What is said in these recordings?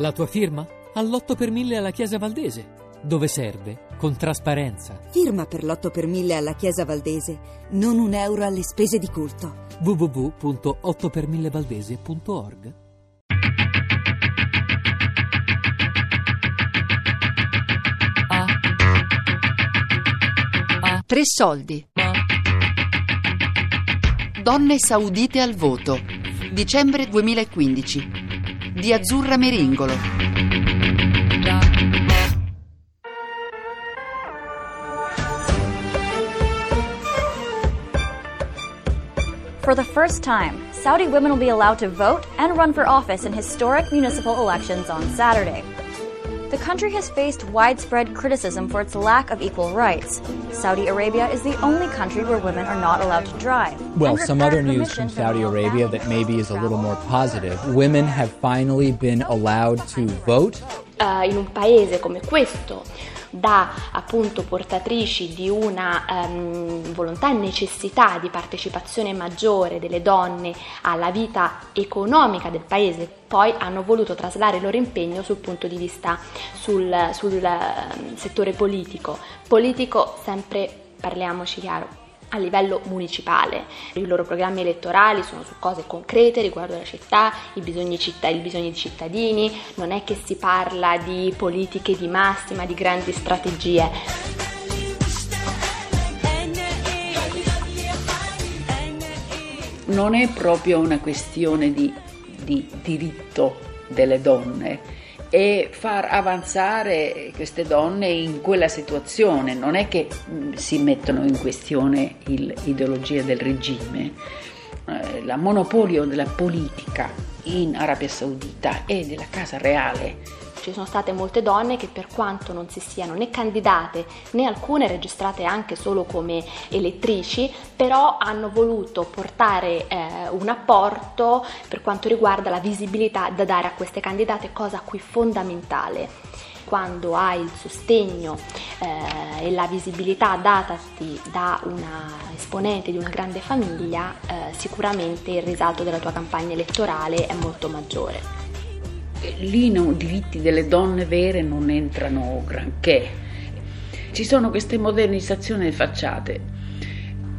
La tua firma? All'8 per 1000 alla Chiesa Valdese. Dove serve? Con trasparenza. Firma per l'8 per 1000 alla Chiesa Valdese. Non un euro alle spese di culto. www.8per1000valdese.org Tre soldi. Donne saudite al voto. Dicembre 2015. Di Azzurra Meringolo. For the first time, Saudi women will be allowed to vote and run for office in historic municipal elections on Saturday. The country has faced widespread criticism for its lack of equal rights. Saudi Arabia is the only country where women are not allowed to drive. Well, And some other news from Saudi Arabia that maybe is a little more positive. Women have finally been allowed to vote. eh, in un paese come questo, da appunto portatrici di una ehm, volontà e necessità di partecipazione maggiore delle donne alla vita economica del paese, poi hanno voluto traslare il loro impegno sul punto di vista sul, sul ehm, settore politico. Politico sempre, parliamoci chiaro, a livello municipale. I loro programmi elettorali sono su cose concrete riguardo la città, i bisogni, città, i bisogni dei cittadini, non è che si parla di politiche di massima, di grandi strategie. non è proprio una questione di, di diritto delle donne, è far avanzare queste donne in quella situazione, non è che mh, si mettono in questione l'ideologia del regime. Eh, Il monopolio della politica in Arabia Saudita e della Casa Reale Ci sono state molte donne che per quanto non si siano né candidate né alcune registrate anche solo come elettrici, però hanno voluto portare eh, un apporto per quanto riguarda la visibilità da dare a queste candidate, cosa qui fondamentale. Quando hai il sostegno eh, e la visibilità datati da una esponente di una grande famiglia, eh, sicuramente il risalto della tua campagna elettorale è molto maggiore. Lì i diritti delle donne vere non entrano granché. Ci sono queste modernizzazioni facciate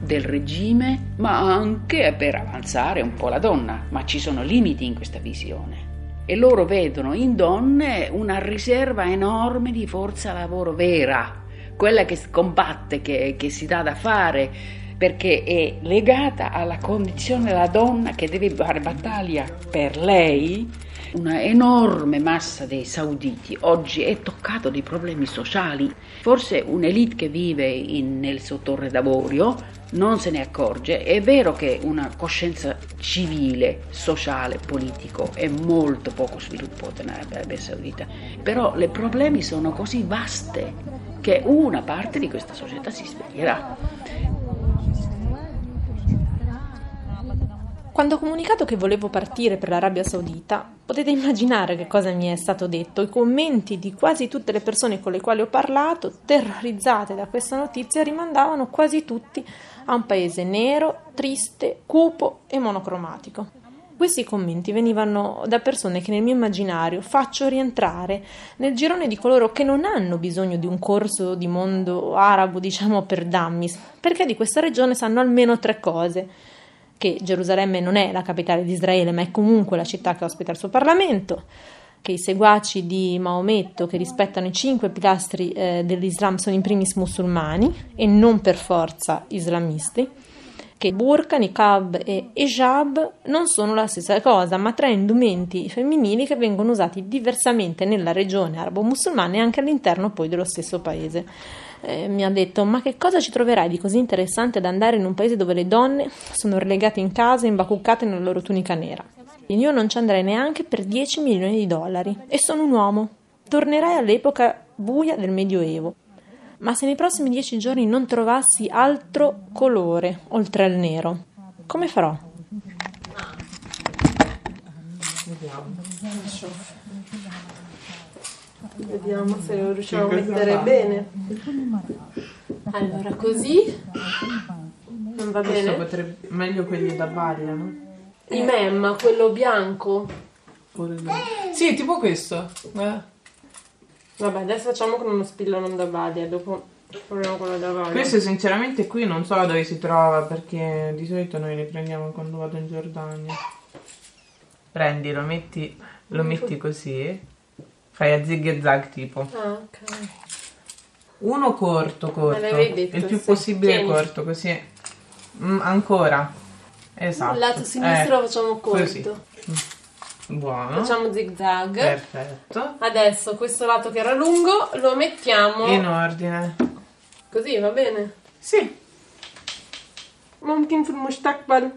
del regime, ma anche per avanzare un po' la donna, ma ci sono limiti in questa visione. E loro vedono in donne una riserva enorme di forza lavoro vera, quella che combatte, che, che si dà da fare, perché è legata alla condizione della donna che deve fare battaglia per lei. Una enorme massa dei sauditi oggi è toccato di problemi sociali. Forse un'elite che vive in- nel suo torre d'avorio non se ne accorge. È vero che una coscienza civile, sociale, politico è molto poco sviluppata in Arabia Saudita, però i problemi sono così vaste che una parte di questa società si sveglierà. Quando ho comunicato che volevo partire per l'Arabia Saudita, potete immaginare che cosa mi è stato detto. I commenti di quasi tutte le persone con le quali ho parlato, terrorizzate da questa notizia, rimandavano quasi tutti a un paese nero, triste, cupo e monocromatico. Questi commenti venivano da persone che nel mio immaginario faccio rientrare nel girone di coloro che non hanno bisogno di un corso di mondo arabo, diciamo per dummies, perché di questa regione sanno almeno tre cose che Gerusalemme non è la capitale di Israele, ma è comunque la città che ospita il suo Parlamento, che i seguaci di Maometto, che rispettano i cinque pilastri eh, dell'Islam, sono in primis musulmani e non per forza islamisti, che burqa, niqab e hijab non sono la stessa cosa, ma tre indumenti femminili che vengono usati diversamente nella regione arabo-musulmana e anche all'interno poi dello stesso paese. Eh, mi ha detto: Ma che cosa ci troverai di così interessante ad andare in un paese dove le donne sono relegate in casa imbacuccate nella loro tunica nera? Io non ci andrei neanche per 10 milioni di dollari e sono un uomo. Tornerai all'epoca buia del Medioevo. Ma se nei prossimi 10 giorni non trovassi altro colore oltre al nero, come farò? Vediamo se lo riusciamo a mettere bene. Allora, così non va Questo bene? potrebbe meglio quelli da baglia, no? I mem, quello bianco. Sì, tipo questo. Eh. Vabbè, adesso facciamo con uno spillo non da Badia, dopo proviamo quello da Badia. Questo sinceramente qui non so dove si trova perché di solito noi li prendiamo quando vado in Giordania. Prendi, lo metti, lo metti così, fai a zig e zag tipo. Ah, ok. Uno corto, corto, Me l'avevi detto, il più sì. possibile Tieni. corto, così. Mm, ancora. Esatto. Il lato sinistro Eh, lo facciamo così. corto. Buono. Facciamo zig zag. Perfetto. Adesso questo lato che era lungo lo mettiamo In ordine. così, va bene? Sì. ممكن في المستقبل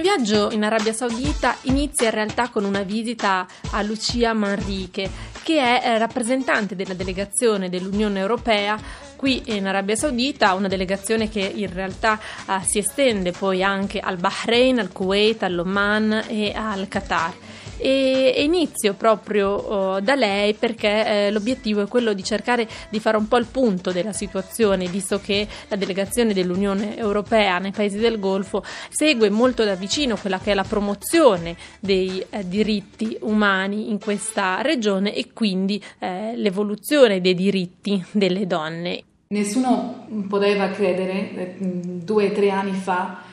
mio viaggio in Arabia Saudita inizia in realtà con una visita a Lucia Manrique, che è eh, rappresentante della delegazione dell'Unione Europea qui in Arabia Saudita, una delegazione che in realtà eh, si estende poi anche al Bahrain, al Kuwait, all'Oman e al Qatar. E, inizio proprio oh, da lei perché eh, l'obiettivo è quello di cercare di fare un po' il punto della situazione, visto che la delegazione dell'Unione Europea nei paesi del Golfo segue molto da vicino quella che è la promozione dei eh, diritti umani in questa regione e quindi eh, l'evoluzione dei diritti delle donne. Nessuno poteva credere eh, due o tre anni fa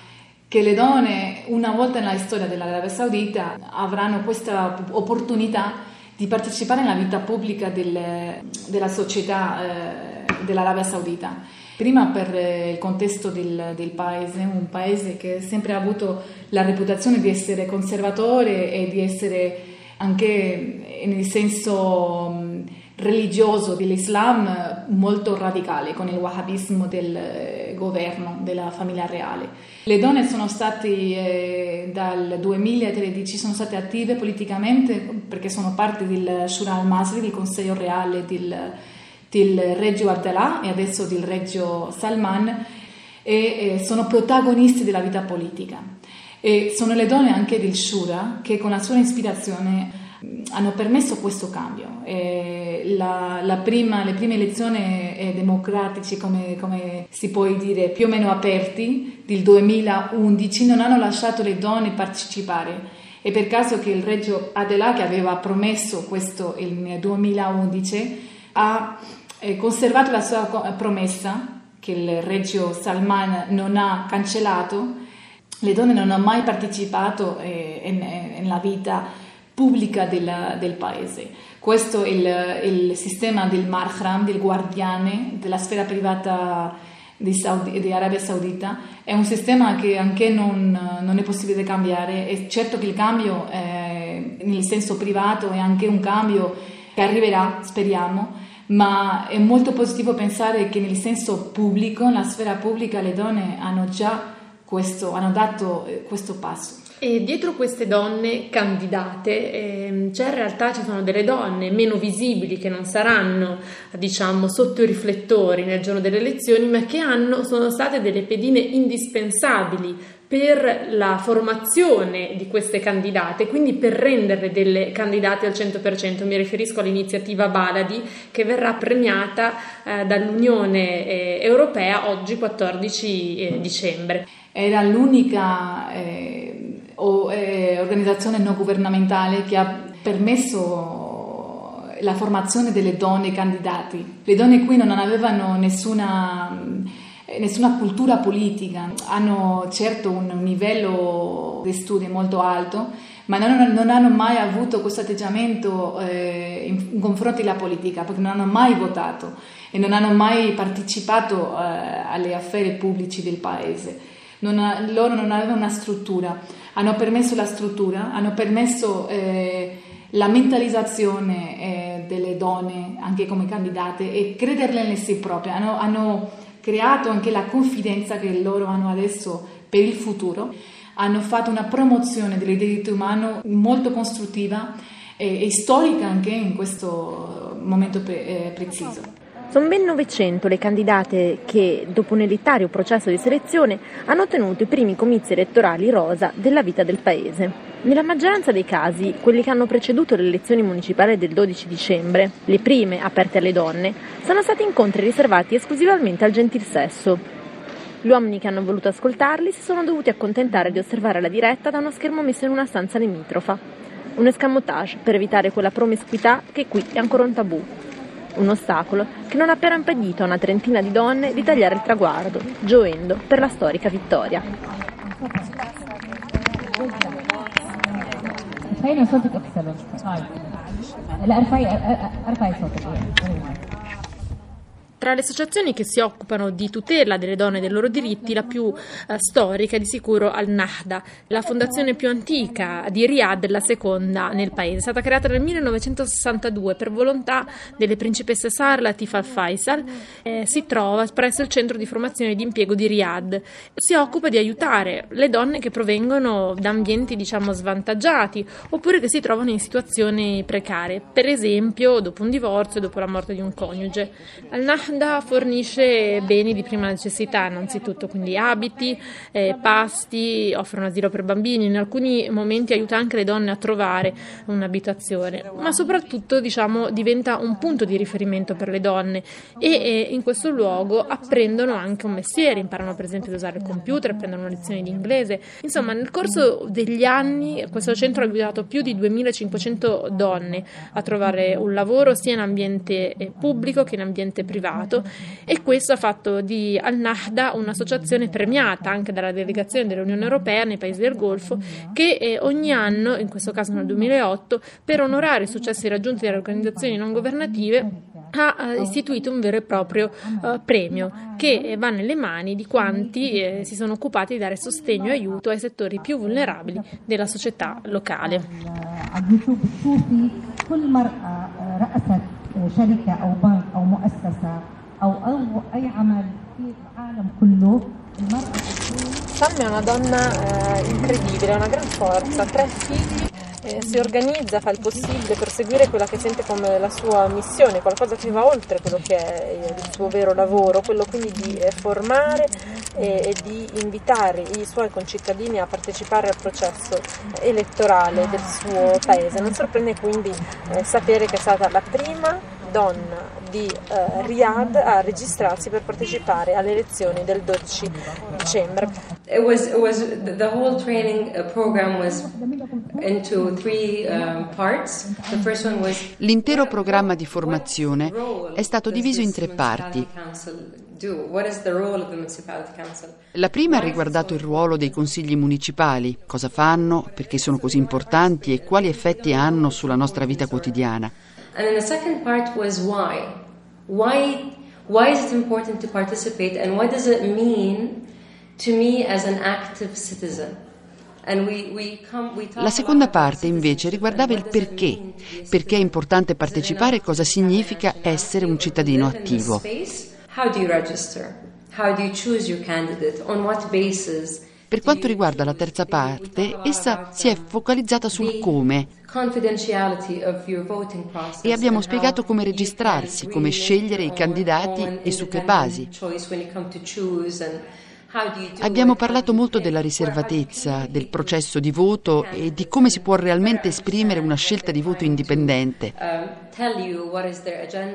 che le donne una volta nella storia dell'Arabia Saudita avranno questa opportunità di partecipare alla vita pubblica del- della società eh, dell'Arabia Saudita. Prima per eh, il contesto del, del paese, un paese che sempre ha avuto la reputazione di essere conservatore e di essere anche eh, nel senso mh, religioso dell'Islam molto radicale con il wahhabismo del governo della famiglia reale. Le donne sono state eh, dal 2013 sono state attive politicamente perché sono parte del Shura al-Masri, del Consiglio Reale del, del Reggio Abdallah e adesso del Reggio Salman e eh, sono protagonisti della vita politica. E sono le donne anche del Shura che con la sua ispirazione hanno permesso questo cambio. La, la prima, le prime elezioni eh, democratiche, come, come si può dire, più o meno aperti, del 2011, non hanno lasciato le donne partecipare. E per caso che il Reggio Adela, che aveva promesso questo nel 2011, ha eh, conservato la sua promessa, che il Reggio Salman non ha cancellato, le donne non hanno mai partecipato eh, nella vita pubblica della- del paese. Questo è il, il sistema del Marhram, del guardiane della sfera privata di, Saudi- di Arabia Saudita. È un sistema che anche non, non è possibile cambiare. È certo che il cambio eh, nel senso privato è anche un cambio che arriverà, speriamo, ma è molto positivo pensare che nel senso pubblico, nella sfera pubblica, le donne hanno già questo, hanno dato eh, questo passo. E dietro queste donne candidate ehm, c'è in realtà ci sono delle donne meno visibili che non saranno diciamo sotto i riflettori nel giorno delle elezioni ma che hanno, sono state delle pedine indispensabili per la formazione di queste candidate, quindi per renderle delle candidate al 100%. Mi riferisco all'iniziativa Baladi che verrà premiata eh, dall'Unione eh, Europea oggi 14 eh, dicembre. Era l'unica eh, o- eh, organizzazione non governamentale che ha permesso la formazione delle donne candidati. Le donne qui non avevano nessuna, eh, nessuna cultura politica, hanno certo un livello di studio molto alto, ma non, non hanno mai avuto questo atteggiamento eh, in, confronto alla politica, perché non hanno mai votato e non hanno mai partecipato eh, alle affari pubblici del paese. Non loro non avevano una struttura, hanno permesso la struttura, hanno permesso eh, la mentalizzazione eh, delle donne anche come candidate e crederle in sé proprie, hanno, hanno creato anche la confidenza che loro hanno adesso per il futuro, hanno fatto una promozione dei diritti umani molto costruttiva e, e storica anche in questo momento pre- eh, preciso. Sono ben 900 le candidate che, dopo un elitario processo di selezione, hanno ottenuto i primi comizi elettorali rosa della vita del paese. Nella maggioranza dei casi, quelli che hanno preceduto le elezioni municipali del 12 dicembre, le prime aperte alle donne, sono stati incontri riservati esclusivamente al gentil sesso. Gli uomini che hanno voluto ascoltarli si sono dovuti accontentare di osservare la diretta da uno schermo messo in una stanza limitrofa. Un escamotage per evitare quella promiscuità che qui è ancora un tabù Un ostacolo che non ha però impedito a una trentina di donne di tagliare il traguardo, gioendo per la storica vittoria. خلينا صوتك اكثر لا ارفعي ارفعي صوتك tra le associazioni che si occupano di tutela delle donne e dei loro diritti, la più eh, storica è di sicuro Al-Nahda, la fondazione più antica di Riyadh, la seconda nel paese. È stata creata nel 1962 per volontà delle principesse Sar Latif al-Faisal. Eh, si trova presso il centro di formazione e di impiego di Riyadh. Si occupa di aiutare le donne che provengono da ambienti, diciamo, svantaggiati oppure che si trovano in situazioni precarie, per esempio dopo un divorzio, dopo la morte di un coniuge. Al-Nahda Uganda fornisce beni di prima necessità, innanzitutto quindi abiti, eh, pasti, offre un asilo per bambini, in alcuni momenti aiuta anche le donne a trovare un'abitazione, ma soprattutto diciamo, diventa un punto di riferimento per le donne e eh, in questo luogo apprendono anche un mestiere, imparano per esempio ad usare il computer, prendono lezioni di inglese. Insomma, nel corso degli anni questo centro ha aiutato più di 2500 donne a trovare un lavoro sia in ambiente eh, pubblico che in ambiente privato Stato e questo ha fatto di Al-Nahda un'associazione premiata anche dalla delegazione dell'Unione Europea nei paesi del Golfo che eh, ogni anno, in questo caso nel 2008, per onorare i successi raggiunti dalle organizzazioni non governative ha istituito un vero e proprio uh, premio che va nelle mani di quanti eh, si sono occupati di dare sostegno e aiuto ai settori più vulnerabili della società locale. شركة أو بنك أو مؤسسة أو أو أي عمل في العالم كله Sam è una donna eh, incredibile, una gran forza, tre figli, eh, si organizza, fa il possibile per seguire quella che sente come la sua missione, qualcosa che va oltre quello che è il suo vero lavoro, quello quindi di eh, formare e, e, di invitare i suoi concittadini a partecipare al processo elettorale del suo paese. Non sorprende quindi eh, sapere che è stata la prima donna di uh, Riyadh a registrarsi per partecipare alle elezioni del 12 dicembre. It was, it was the whole training uh, program was into three um, parts. The first one was L'intero programma di formazione è stato diviso in tre parti. La prima ha riguardato il ruolo dei consigli municipali, cosa fanno, perché sono così importanti e quali effetti hanno sulla nostra vita quotidiana. And then the second part was why. Why, why is it important to participate and what does it mean to me as an active citizen? La seconda parte invece riguardava il perché, perché è importante partecipare? e cosa significa essere un cittadino attivo. Per quanto riguarda la terza parte, essa si è focalizzata sul come e abbiamo spiegato come registrarsi, come scegliere i candidati e su che basi. Abbiamo parlato molto della riservatezza, del processo di voto e di come si può realmente esprimere una scelta di voto indipendente,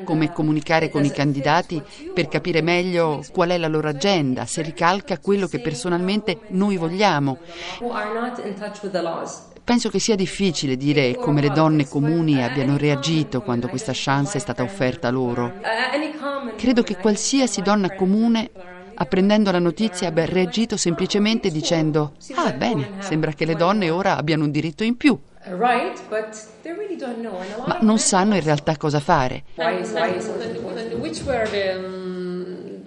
come comunicare con i candidati per capire meglio qual è la loro agenda, se ricalca quello che personalmente noi vogliamo. Penso che sia difficile dire come le donne comuni abbiano reagito quando questa chance è stata offerta loro. Credo che qualsiasi donna comune apprendendo la notizia abbia reagito semplicemente dicendo ah bene, sembra che le donne ora abbiano un diritto in più. Ma non sanno in realtà cosa fare.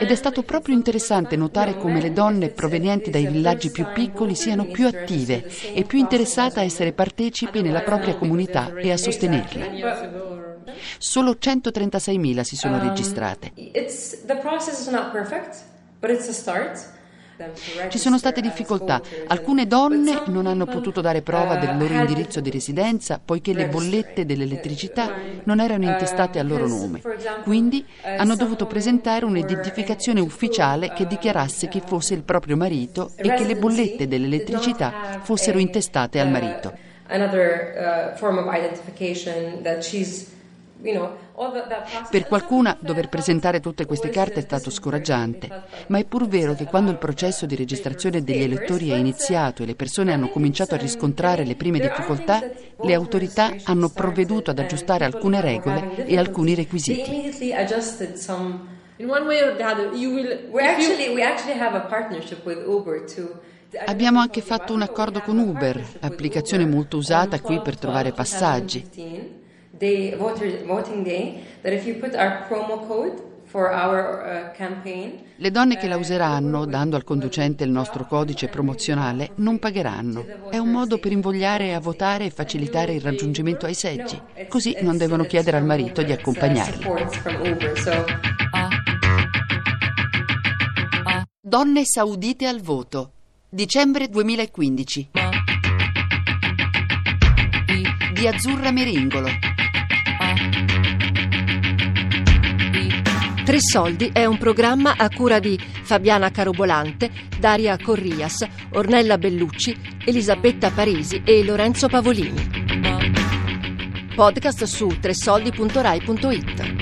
Ed è stato proprio interessante notare come le donne provenienti dai villaggi più piccoli siano più attive e più interessate a essere partecipi nella propria comunità e a sostenerla. Solo 136.000 si sono registrate. Ci sono state difficoltà. Alcune donne non hanno potuto dare prova del loro indirizzo di residenza poiché le bollette dell'elettricità non erano intestate al loro nome. Quindi hanno dovuto presentare un'identificazione ufficiale che dichiarasse chi fosse il proprio marito e che le bollette dell'elettricità fossero intestate al marito. Another uh, form of identification that she's Per qualcuna dover presentare tutte queste carte è stato scoraggiante, ma è pur vero che quando il processo di registrazione degli elettori è iniziato e le persone hanno cominciato a riscontrare le prime difficoltà, le autorità hanno provveduto ad aggiustare alcune regole e alcuni requisiti. In one way or the other, you will. We actually, we actually have a partnership with Uber to Abbiamo anche fatto un accordo con Uber, applicazione molto usata qui per trovare passaggi. Day, voter, voting day, that if you put our promo code uh, Le donne che la useranno, dando al conducente il nostro codice promozionale, non pagheranno. È un modo per invogliare a votare e facilitare il raggiungimento ai seggi. Così non devono chiedere al marito di accompagnarli. Donne saudite al voto. Dicembre 2015. Di Azzurra Meringolo. Tre Soldi è un programma a cura di Fabiana Carobolante, Daria Corrias, Ornella Bellucci, Elisabetta Parisi e Lorenzo Pavolini. Podcast su tresoldi.rai.it.